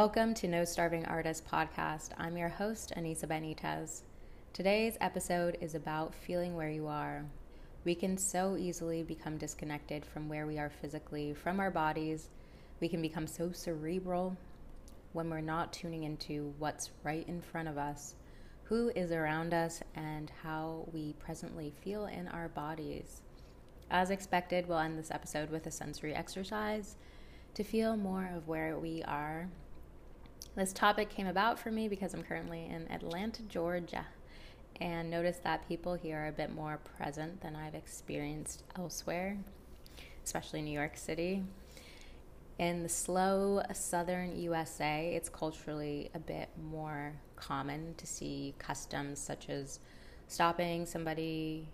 Welcome to No Starving Artist podcast. I'm your host, Anisa Benitez. Today's episode is about feeling where you are. We can so easily become disconnected from where we are physically, from our bodies. We can become so cerebral when we're not tuning into what's right in front of us, who is around us, and how we presently feel in our bodies. As expected, we'll end this episode with a sensory exercise to feel more of where we are this topic came about for me because I'm currently in Atlanta, Georgia, and noticed that people here are a bit more present than I've experienced elsewhere, especially New York City. In the slow southern USA, it's culturally a bit more common to see customs such as stopping somebody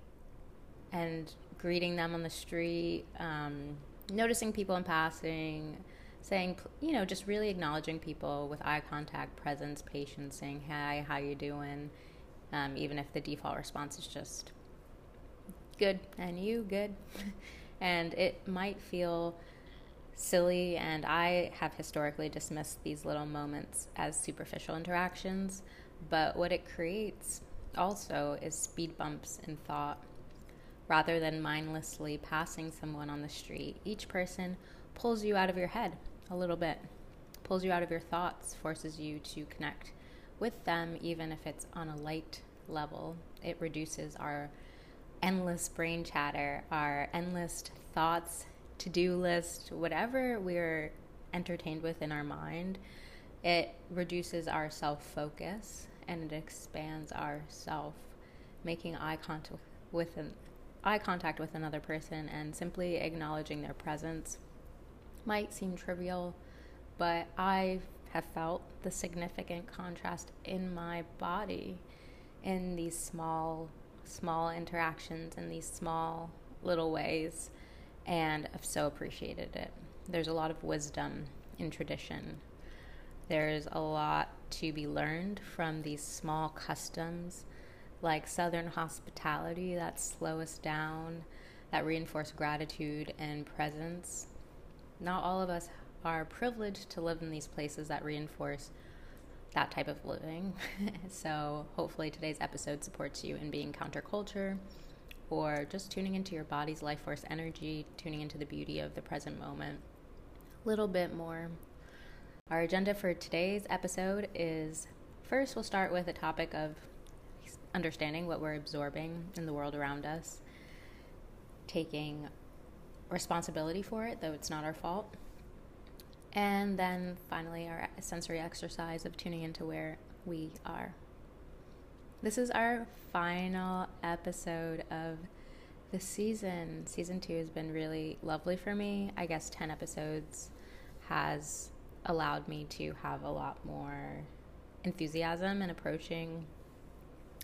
and greeting them on the street, um, noticing people in passing, saying, you know, just really acknowledging people with eye contact, presence, patience, saying, "Hi, how you doing?" Um, even if the default response is just good and you good, and it might feel silly, and I have historically dismissed these little moments as superficial interactions, but what it creates also is speed bumps in thought. Rather than mindlessly passing someone on the street, each person pulls you out of your head a little bit, pulls you out of your thoughts, forces you to connect with them, even if it's on a light level. It reduces our endless brain chatter, our endless thoughts, to do list, whatever we're entertained with in our mind. It reduces our self focus and it expands our self, making eye contact with an eye contact with another person and simply acknowledging their presence might seem trivial, but I have felt the significant contrast in my body in these small, small interactions in these small little ways, and I've so appreciated it. There's a lot of wisdom in tradition. There's a lot to be learned from these small customs like Southern hospitality that slow us down, that reinforce gratitude and presence not all of us are privileged to live in these places that reinforce that type of living. so, hopefully, today's episode supports you in being counterculture or just tuning into your body's life force energy, tuning into the beauty of the present moment a little bit more. Our agenda for today's episode is first, we'll start with a topic of understanding what we're absorbing in the world around us, taking responsibility for it, though it's not our fault. And then finally, our sensory exercise of tuning into where we are. This is our final episode of the season. Season two has been really lovely for me. I guess 10 episodes has allowed me to have a lot more enthusiasm in approaching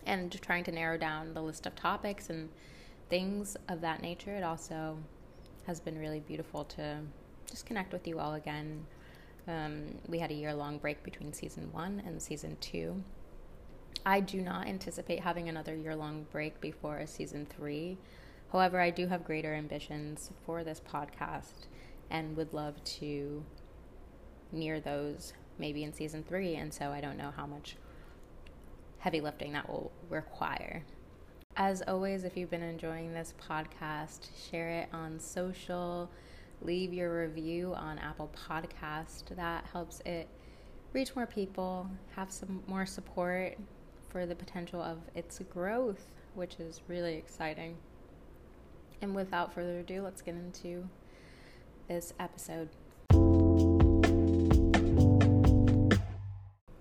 and trying to narrow down the list of topics and things of that nature. It also has been really beautiful to just connect with you all again. Um, we had a year long break between season one and season two. I do not anticipate having another year long break before season three. However, I do have greater ambitions for this podcast and would love to near those maybe in season three. And so I don't know how much heavy lifting that will require. As always, if you've been enjoying this podcast, share it on social, leave your review on Apple Podcast. That helps it reach more people, have some more support for the potential of its growth, which is really exciting. And without further ado, let's get into this episode.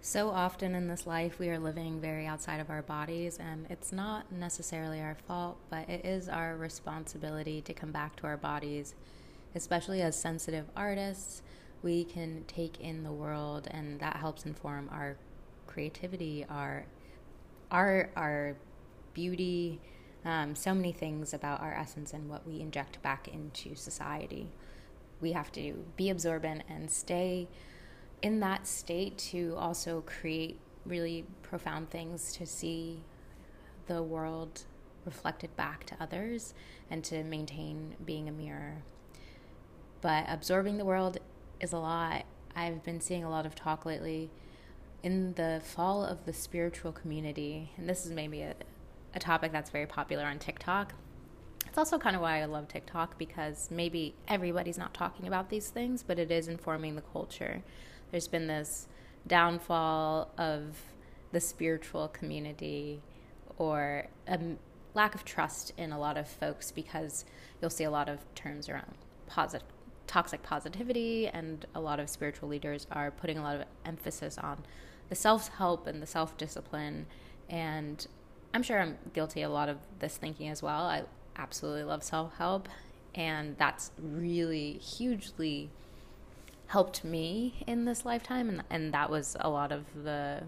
So often in this life, we are living very outside of our bodies, and it's not necessarily our fault, but it is our responsibility to come back to our bodies. Especially as sensitive artists, we can take in the world, and that helps inform our creativity, our art, our beauty, um, so many things about our essence and what we inject back into society. We have to be absorbent and stay in that state to also create really profound things to see the world reflected back to others and to maintain being a mirror. But absorbing the world is a lot I've been seeing a lot of talk lately in the fall of the spiritual community, and this is maybe a, a topic that's very popular on TikTok. It's also kind of why I love TikTok because maybe everybody's not talking about these things, but it is informing the culture. There's been this downfall of the spiritual community or a lack of trust in a lot of folks because you'll see a lot of terms around positive toxic positivity and a lot of spiritual leaders are putting a lot of emphasis on the self-help and the self-discipline. And i'm sure i'm guilty a lot of this thinking as well. I absolutely love self-help and that's really hugely helped me in this lifetime and, and that was a lot of the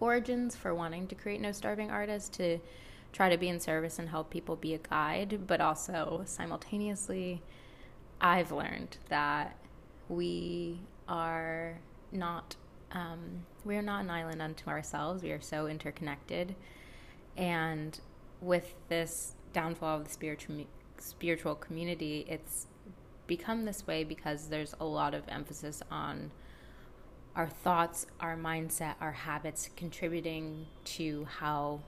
origins for wanting to create no starving artist to try to be in service and help people be a guide. But also simultaneously i've learned that we are not um, we are not an island unto ourselves. We are so interconnected. And with this downfall of the spiritual spiritual community it's become this way because there's a lot of emphasis on our thoughts, our mindset, our habits contributing to how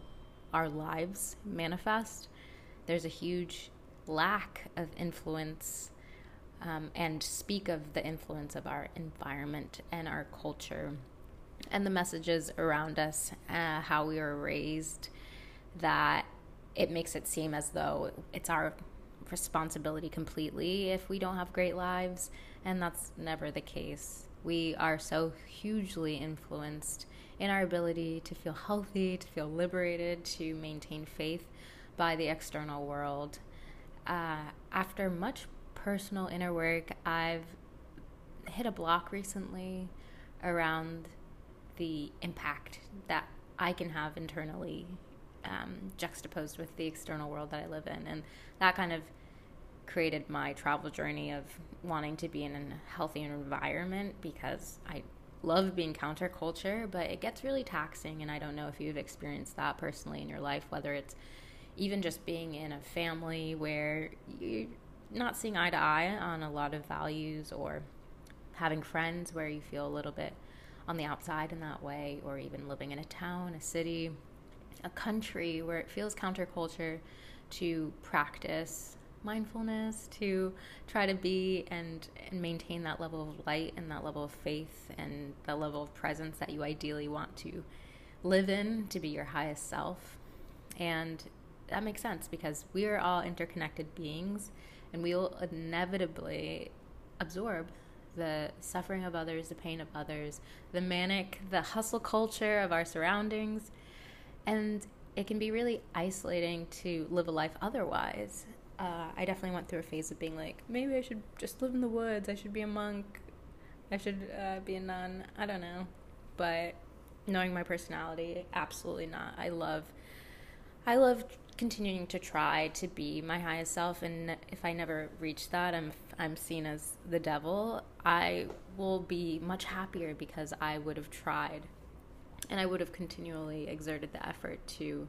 our lives manifest. There's a huge lack of influence um, and speak of the influence of our environment and our culture and the messages around us, uh, how we were raised, that it makes it seem as though it's our responsibility completely if we don't have great lives, and that's never the case. We are so hugely influenced in our ability to feel healthy, to feel liberated, to maintain faith by the external world. Uh, after much personal inner work, I've hit a block recently around the impact that I can have internally um, juxtaposed with the external world that I live in. And that kind of created my travel journey of wanting to be in a healthy environment because I love being counterculture, but it gets really taxing. And I don't know if you've experienced that personally in your life, whether it's even just being in a family where you're not seeing eye to eye on a lot of values or having friends where you feel a little bit on the outside in that way, or even living in a town, a city a country where it feels counterculture to practice mindfulness, to try to be and, and maintain that level of light and that level of faith and that level of presence that you ideally want to live in to be your highest self. And that makes sense because we are all interconnected beings and we will inevitably absorb the suffering of others, the pain of others, the manic, the hustle culture of our surroundings and it can be really isolating to live a life otherwise. Uh, I definitely went through a phase of being like, maybe I should just live in the woods. I should be a monk. I should uh, be a nun. I don't know. But knowing my personality, absolutely not. I love, I love continuing to try to be my highest self. And if I never reach that, I'm I'm seen as the devil. I will be much happier because I would have tried and I would have continually exerted the effort to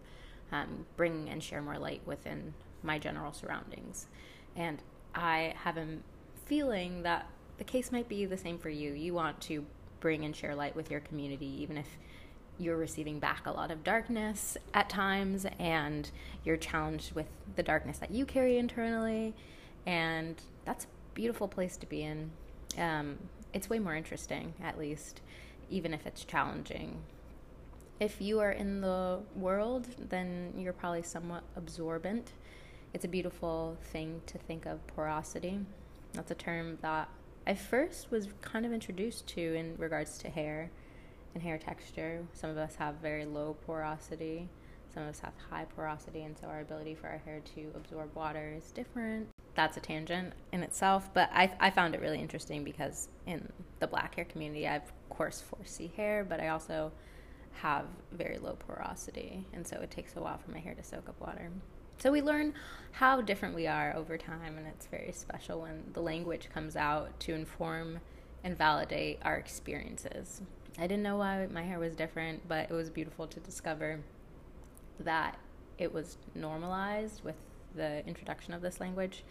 um, bring and share more light within my general surroundings. And I have a feeling that the case might be the same for you. You want to bring and share light with your community, even if you're receiving back a lot of darkness at times and you're challenged with the darkness that you carry internally. And that's a beautiful place to be in. Um, it's way more interesting, at least, even if it's challenging if you are in the world, then you're probably somewhat absorbent. It's a beautiful thing to think of porosity. That's a term that I first was kind of introduced to in regards to hair and hair texture. Some of us have very low porosity, some of us have high porosity, and so our ability for our hair to absorb water is different. That's a tangent in itself, but I, I found it really interesting because in the black hair community, I have, of course, 4C hair, but I also have very low porosity, and so it takes a while for my hair to soak up water. So we learn how different we are over time, and it's very special when the language comes out to inform and validate our experiences. I didn't know why my hair was different, but it was beautiful to discover that it was normalized with the introduction of this language.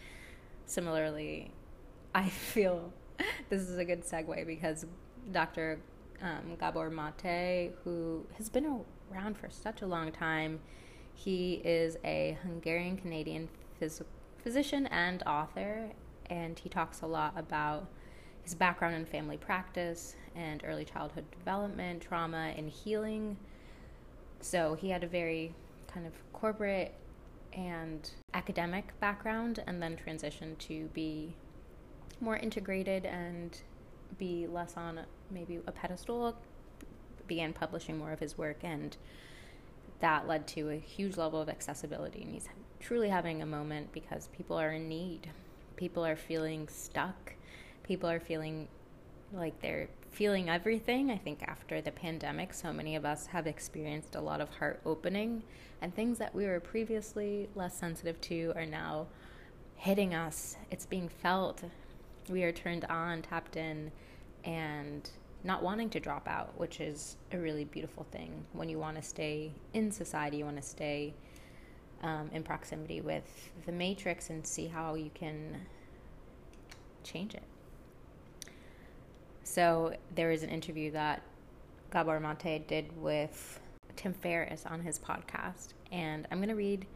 Similarly, I feel this is a good segue because Dr. Um, Gabor Mate, who has been around for such a long time, he is a Hungarian Canadian phys- physician and author, and he talks a lot about his background in family practice and early childhood development, trauma, and healing. So he had a very kind of corporate and academic background and then transitioned to be more integrated and be less on maybe a pedestal began publishing more of his work and that led to a huge level of accessibility and he's truly having a moment because people are in need people are feeling stuck people are feeling like they're feeling everything. I think after the pandemic, so many of us have experienced a lot of heart opening, and things that we were previously less sensitive to are now hitting us. It's being felt. We are turned on, tapped in, and not wanting to drop out, which is a really beautiful thing. When you want to stay in society, you want to stay um, in proximity with the matrix and see how you can change it. So there is an interview that Gabor Mate did with Tim Ferriss on his podcast, and I'm going to read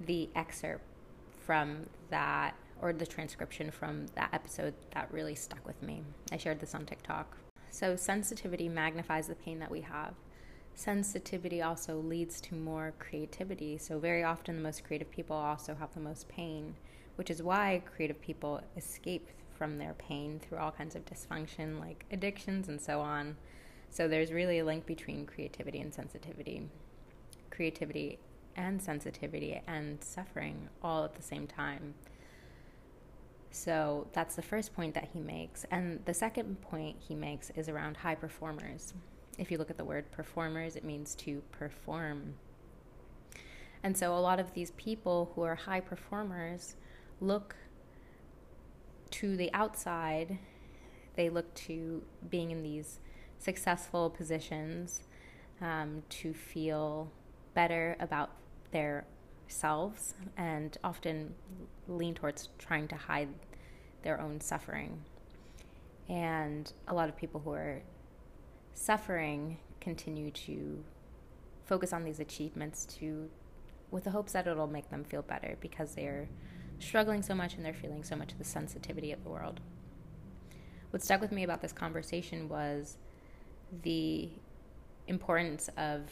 the excerpt from that or the transcription from that episode that really stuck with me. I shared this on TikTok. So, sensitivity magnifies the pain that we have. Sensitivity also leads to more creativity. So, very often, the most creative people also have the most pain, which is why creative people escape from their pain through all kinds of dysfunction like addictions and so on. So there's really a link between creativity and sensitivity. Creativity and sensitivity and suffering all at the same time. So that's the first point that he makes. And the second point he makes is around high performers. If you look at the word performers, it means to perform. And so a lot of these people who are high performers look to the outside, they look to being in these successful positions um, to feel better about their selves and often lean towards trying to hide their own suffering. And a lot of people who are suffering continue to focus on these achievements to with the hopes that it'll make them feel better because they're struggling so much and they're feeling so much of the sensitivity of the world. What stuck with me about this conversation was the importance of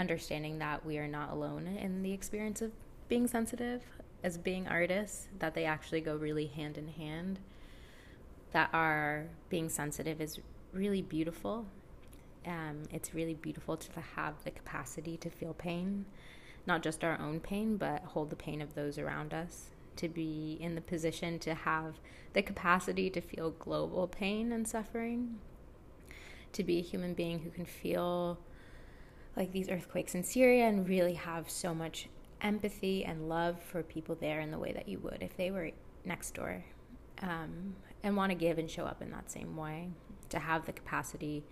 understanding that we are not alone in the experience of being sensitive as being artists, that they actually go really hand in hand, that our being sensitive is really beautiful. Um, it's really beautiful to have the capacity to feel pain not just our own pain, but hold the pain of those around us. To be in the position to have the capacity to feel global pain and suffering. To be a human being who can feel like these earthquakes in Syria and really have so much empathy and love for people there in the way that you would if they were next door. Um, and want to give and show up in that same way. To have the capacity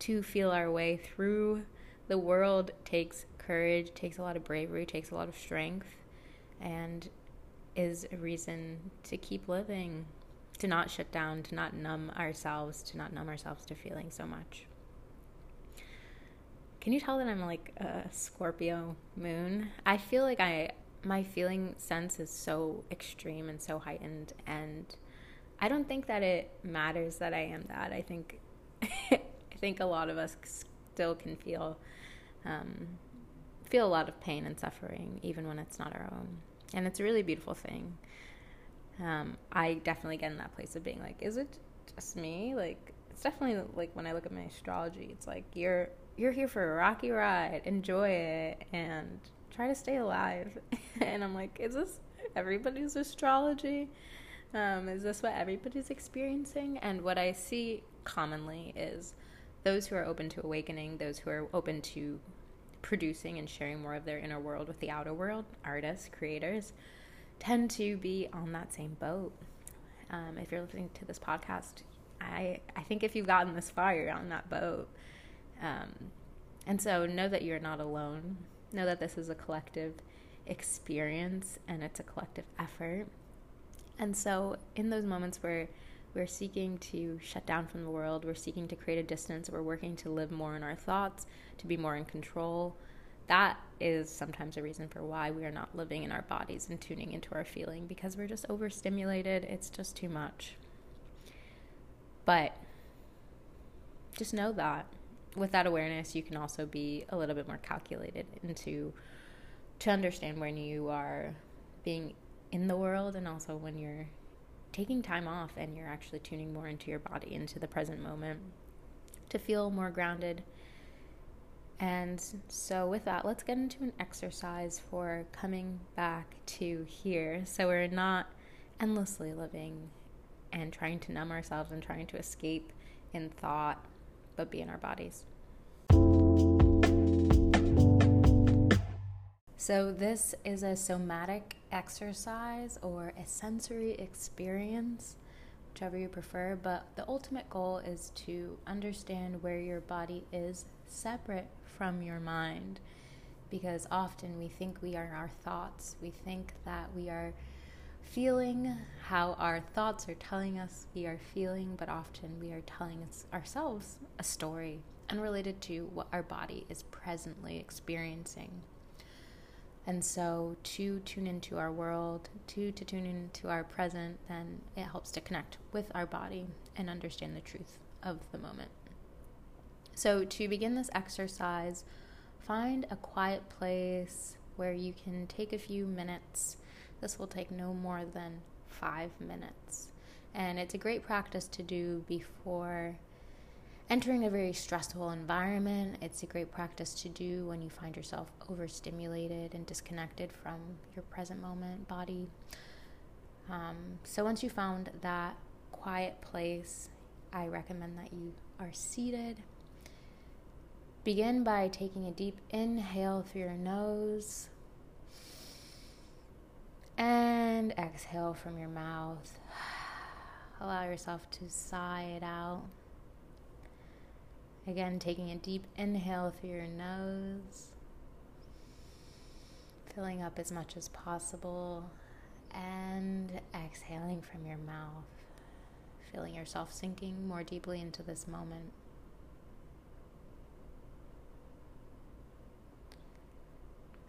to feel our way through the world takes courage, takes a lot of bravery, takes a lot of strength, and is a reason to keep living, to not shut down, to not numb ourselves, to not numb ourselves to feeling so much. Can you tell that I'm like a Scorpio moon? I feel like I my feeling sense is so extreme and so heightened and I don't think that it matters that I am that. I think I think a lot of us still can feel um, feel a lot of pain and suffering, even when it's not our own. And it's a really beautiful thing. Um, I definitely get in that place of being like, is it just me? Like, it's definitely like when I look at my astrology, it's like you're you're here for a rocky ride, enjoy it, and try to stay alive. and I'm like, is this everybody's astrology? Um, is this what everybody's experiencing? And what I see commonly is those who are open to awakening, those who are open to producing and sharing more of their inner world with the outer world, artists, creators, tend to be on that same boat. Um, if you're listening to this podcast, I, I think if you've gotten this far, you're on that boat. Um, and so know that you're not alone. Know that this is a collective experience and it's a collective effort. And so, in those moments where We're seeking to shut down from the world. We're seeking to create a distance. We're working to live more in our thoughts, to be more in control. That is sometimes a reason for why we are not living in our bodies and tuning into our feeling because we're just overstimulated. It's just too much. But just know that with that awareness, you can also be a little bit more calculated into to understand when you are being in the world and also when you're taking time off and you're actually tuning more into your body, into the present moment to feel more grounded. And so, with that, let's get into an exercise for coming back to here. So, we're not endlessly living and trying to numb ourselves and trying to escape in thought, but be in our bodies. So, this is a somatic exercise or a sensory experience, whichever you prefer, but the ultimate goal is to understand where your body is separate from your mind. Because often we think we are our thoughts, we think that we are feeling how our thoughts are telling us we are feeling, but often we are telling ourselves a story unrelated to what our body is presently experiencing. And so, to tune into our world, to, to tune into our present, then it helps to connect with our body and understand the truth of the moment. So, to begin this exercise, find a quiet place where you can take a few minutes. This will take no more than five minutes. And it's a great practice to do before entering a very stressful environment. It's a great practice to do when you find yourself overstimulated and disconnected from your present moment body. Um, so, once you found that quiet place, I recommend that you are seated. Begin by taking a deep inhale through your nose and exhale from your mouth. Allow yourself to sigh it out. Again, taking a deep inhale through your nose, filling up as much as possible, and exhaling from your mouth, feeling yourself sinking more deeply into this moment.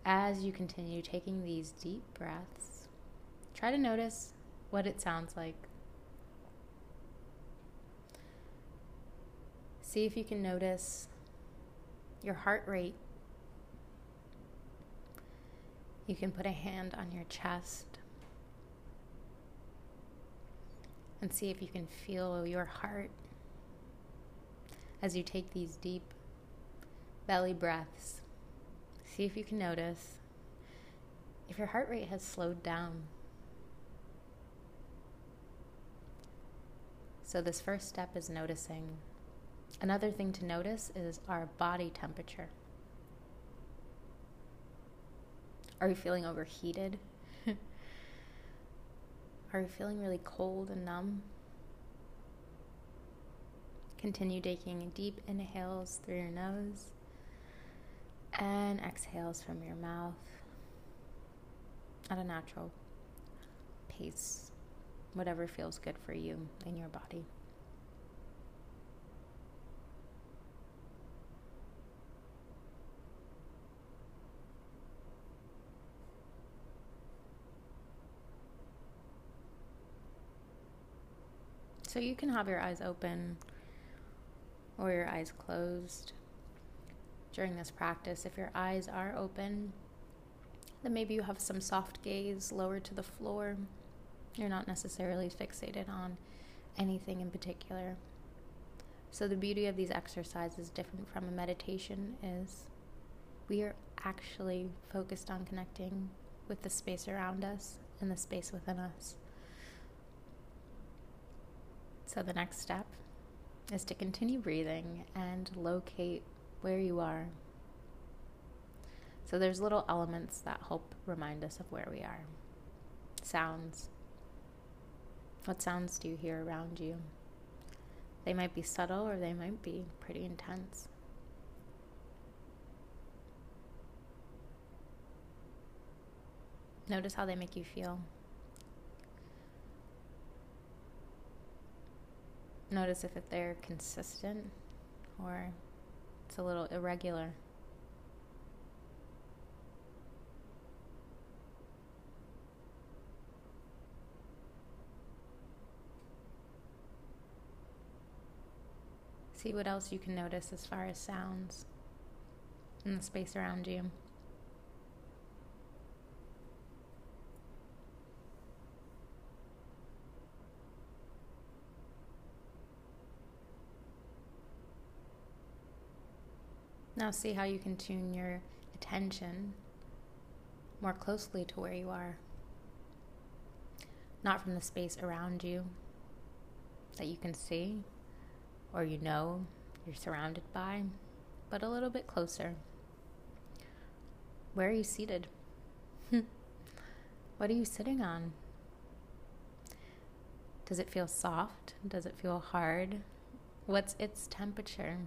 As you continue taking these deep breaths, try to notice what it sounds like See if you can notice your heart rate. You can put a hand on your chest and see if you can feel your heart as you take these deep belly breaths. See if you can notice if your heart rate has slowed down. So, this first step is noticing Another thing to notice is our body temperature. Are you feeling overheated? Are you feeling really cold and numb? Continue taking deep inhales through your nose and exhales from your mouth at a natural pace, whatever feels good for you in your body. So you can have your eyes open or your eyes closed during this practice. If your eyes are open, then maybe you have some soft gaze lowered to the floor. You're not necessarily fixated on anything in particular. So, the beauty of these exercises, different from a meditation, is we are actually focused on connecting with the space around us and the space within us. So the next step is to continue breathing and locate where you are. So there's little elements that help remind us of where we are. Sounds. What sounds do you hear around you? They might be subtle or they might be pretty intense. Notice how they make you feel. notice if they're consistent or it's a little irregular. See what else you can notice as far as sounds in the space around you. Now, see how you can tune your attention more closely to where you are, not from the space around you that you can see or you know you're surrounded by, but a little bit closer. Where are you seated? what are you sitting on? Does it feel soft? Does it feel hard? What's its temperature?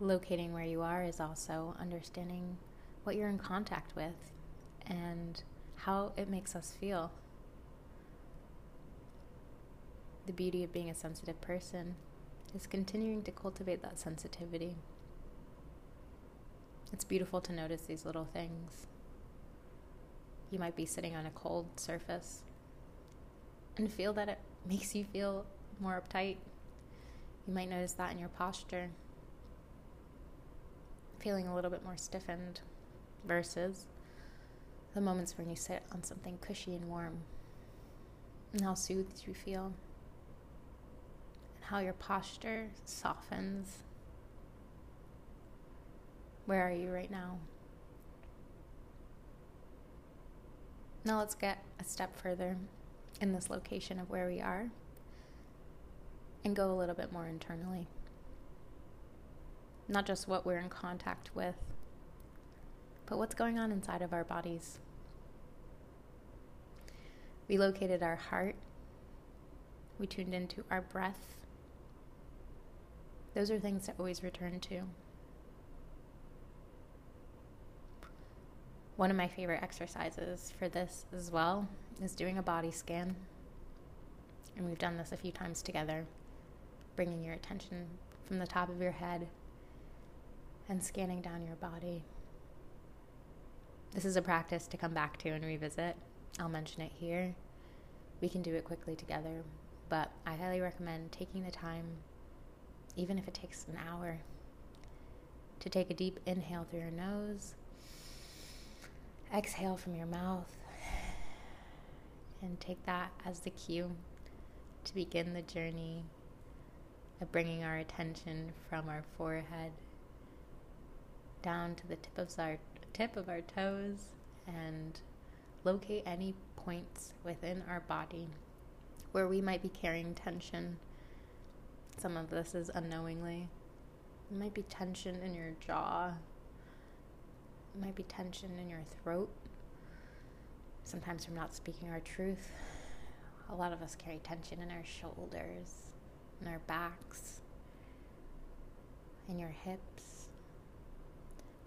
locating where you are is also understanding what you're in contact with and how it makes us feel. The beauty of being a sensitive person is continuing to cultivate that sensitivity. It's beautiful to notice these little things. You might be sitting on a cold surface and feel that it makes you feel more uptight. You might notice that in your posture feeling a little bit more stiffened versus the moments when you sit on something cushy and warm and how soothed you feel how your posture softens. Where are you right now? Now let's get a step further in this location of where we are and go a little bit more internally not just what we're in contact with, but what's going on inside of our bodies. We located our heart, we tuned into our breath. Those are things to always return to. One of my favorite exercises for this as well is doing a body scan. And we've done this a few times together, bringing your attention from the top of your head and scanning down your body. This is a practice to come back to and revisit. I'll mention it here. We can do it quickly together, but I highly recommend taking the time, even if it takes an hour, to take a deep inhale through your nose, exhale from your mouth, and take that as the cue to begin the journey of bringing our attention from our forehead down to the tip of our tip of our toes and locate any points within our body where we might be carrying tension. Some of this is unknowingly. It might be tension in your jaw. It might be tension in your throat. Sometimes from not speaking our truth. A lot of us carry tension in our shoulders, in our backs, in your hips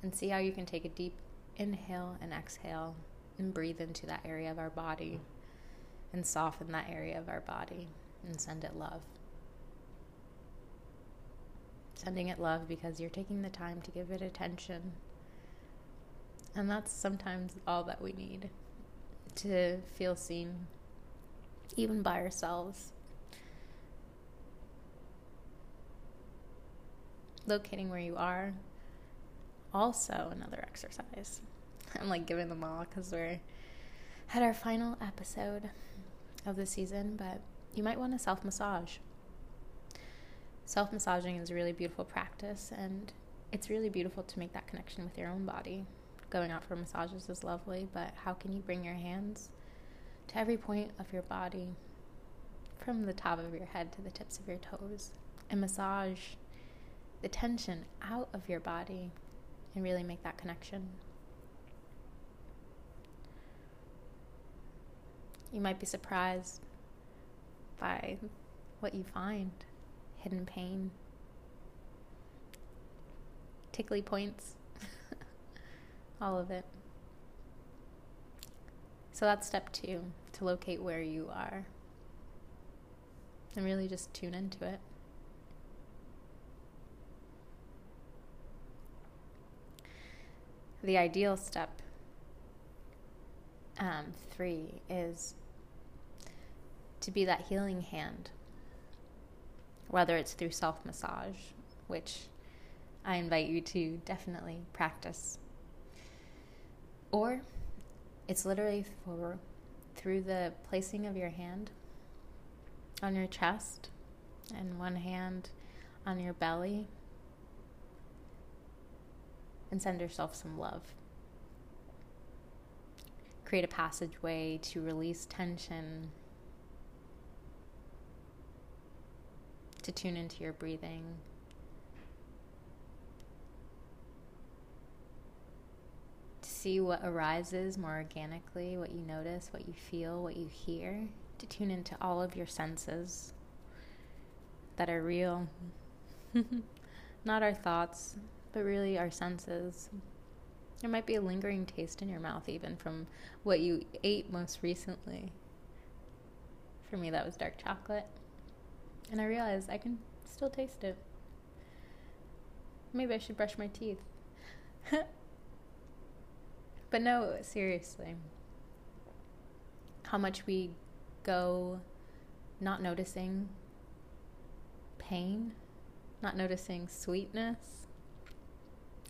and see how you can take a deep inhale and exhale and breathe into that area of our body and soften that area of our body and send it love. Sending it love because you're taking the time to give it attention. And that's sometimes all that we need to feel seen, even by ourselves. Locating where you are also another exercise. I'm like giving them all because we're at our final episode of the season, but you might want to self massage. Self massaging is a really beautiful practice, and it's really beautiful to make that connection with your own body. Going out for massages is lovely, but how can you bring your hands to every point of your body, from the top of your head to the tips of your toes, and massage the tension out of your body and really make that connection. You might be surprised by what you find hidden pain, tickly points, all of it. So that's step two to locate where you are and really just tune into it. The ideal step um, three is to be that healing hand, whether it's through self massage, which I invite you to definitely practice, or it's literally for through the placing of your hand on your chest and one hand on your belly and send yourself some love. Create a passageway to release tension, to tune into your breathing. To see what arises more organically, what you notice, what you feel, what you hear, to tune into all of your senses that are real. Not our thoughts, but really our senses. There might be a lingering taste in your mouth, even from what you ate most recently. For me, that was dark chocolate. And I realized I can still taste it. Maybe I should brush my teeth. but no, seriously. How much we go not noticing pain, not noticing sweetness,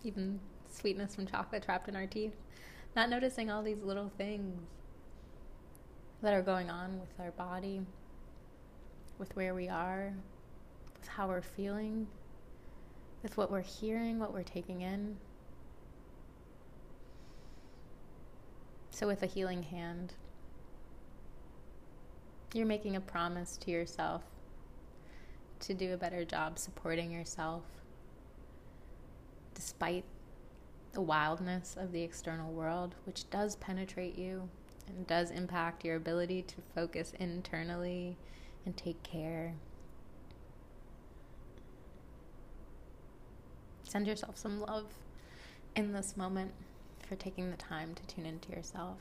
even sweetness from chocolate trapped in our teeth, not noticing all these little things that are going on with our body, with where we are, with how we're feeling, with what we're hearing, what we're taking in. So, with a healing hand, you're making a promise to yourself to do a better job supporting yourself despite the wildness of the external world, which does penetrate you and does impact your ability to focus internally and take care. Send yourself some love in this moment for taking the time to tune into yourself.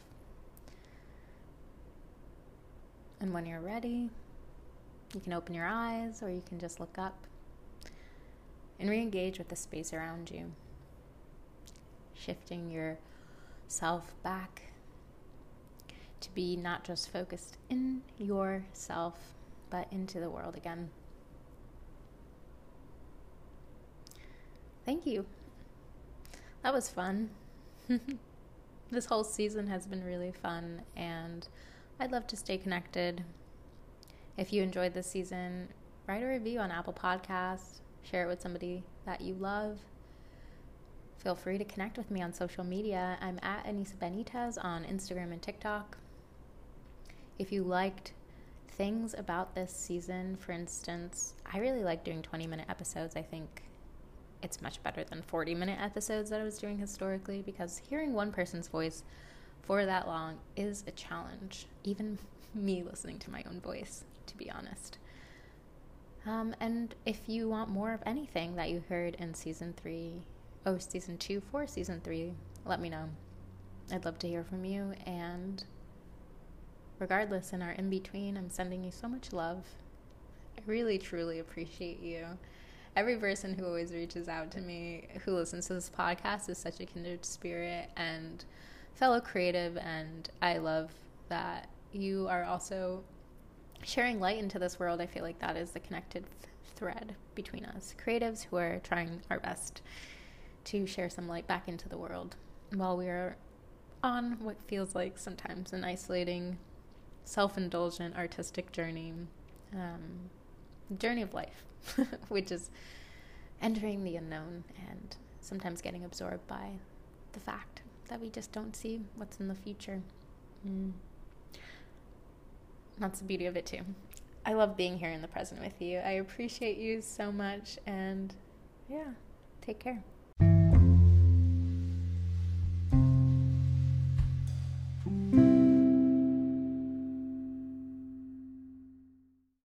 And when you're ready, you can open your eyes or you can just look up and re engage with the space around you shifting yourself back to be not just focused in yourself, but into the world again. Thank you. That was fun. this whole season has been really fun, and I'd love to stay connected. If you enjoyed this season, write a review on Apple Podcasts, share it with somebody that you love Feel free to connect with me on social media. I'm at Anisa Benitez on Instagram and TikTok. If you liked things about this season, for instance, I really like doing 20 minute episodes. I think it's much better than 40 minute episodes that I was doing historically because hearing one person's voice for that long is a challenge. Even me listening to my own voice, to be honest. Um, and if you want more of anything that you heard in season three, oh, season two for season three, let me know. I'd love to hear from you. And regardless, in our in between, I'm sending you so much love. I really, truly appreciate you. Every person who always reaches out to me, who listens to this podcast, is such a kindred spirit and fellow creative. And I love that you are also sharing light into this world. I feel like that is the connected thread between us creatives who are trying our best to share some light back into the world while we are on what feels like sometimes an isolating, self indulgent artistic journey, um, journey of life, which is entering the unknown and sometimes getting absorbed by the fact that we just don't see what's in the future. Mm. That's the beauty of it, too. I love being here in the present with you. I appreciate you so much, and yeah, take care.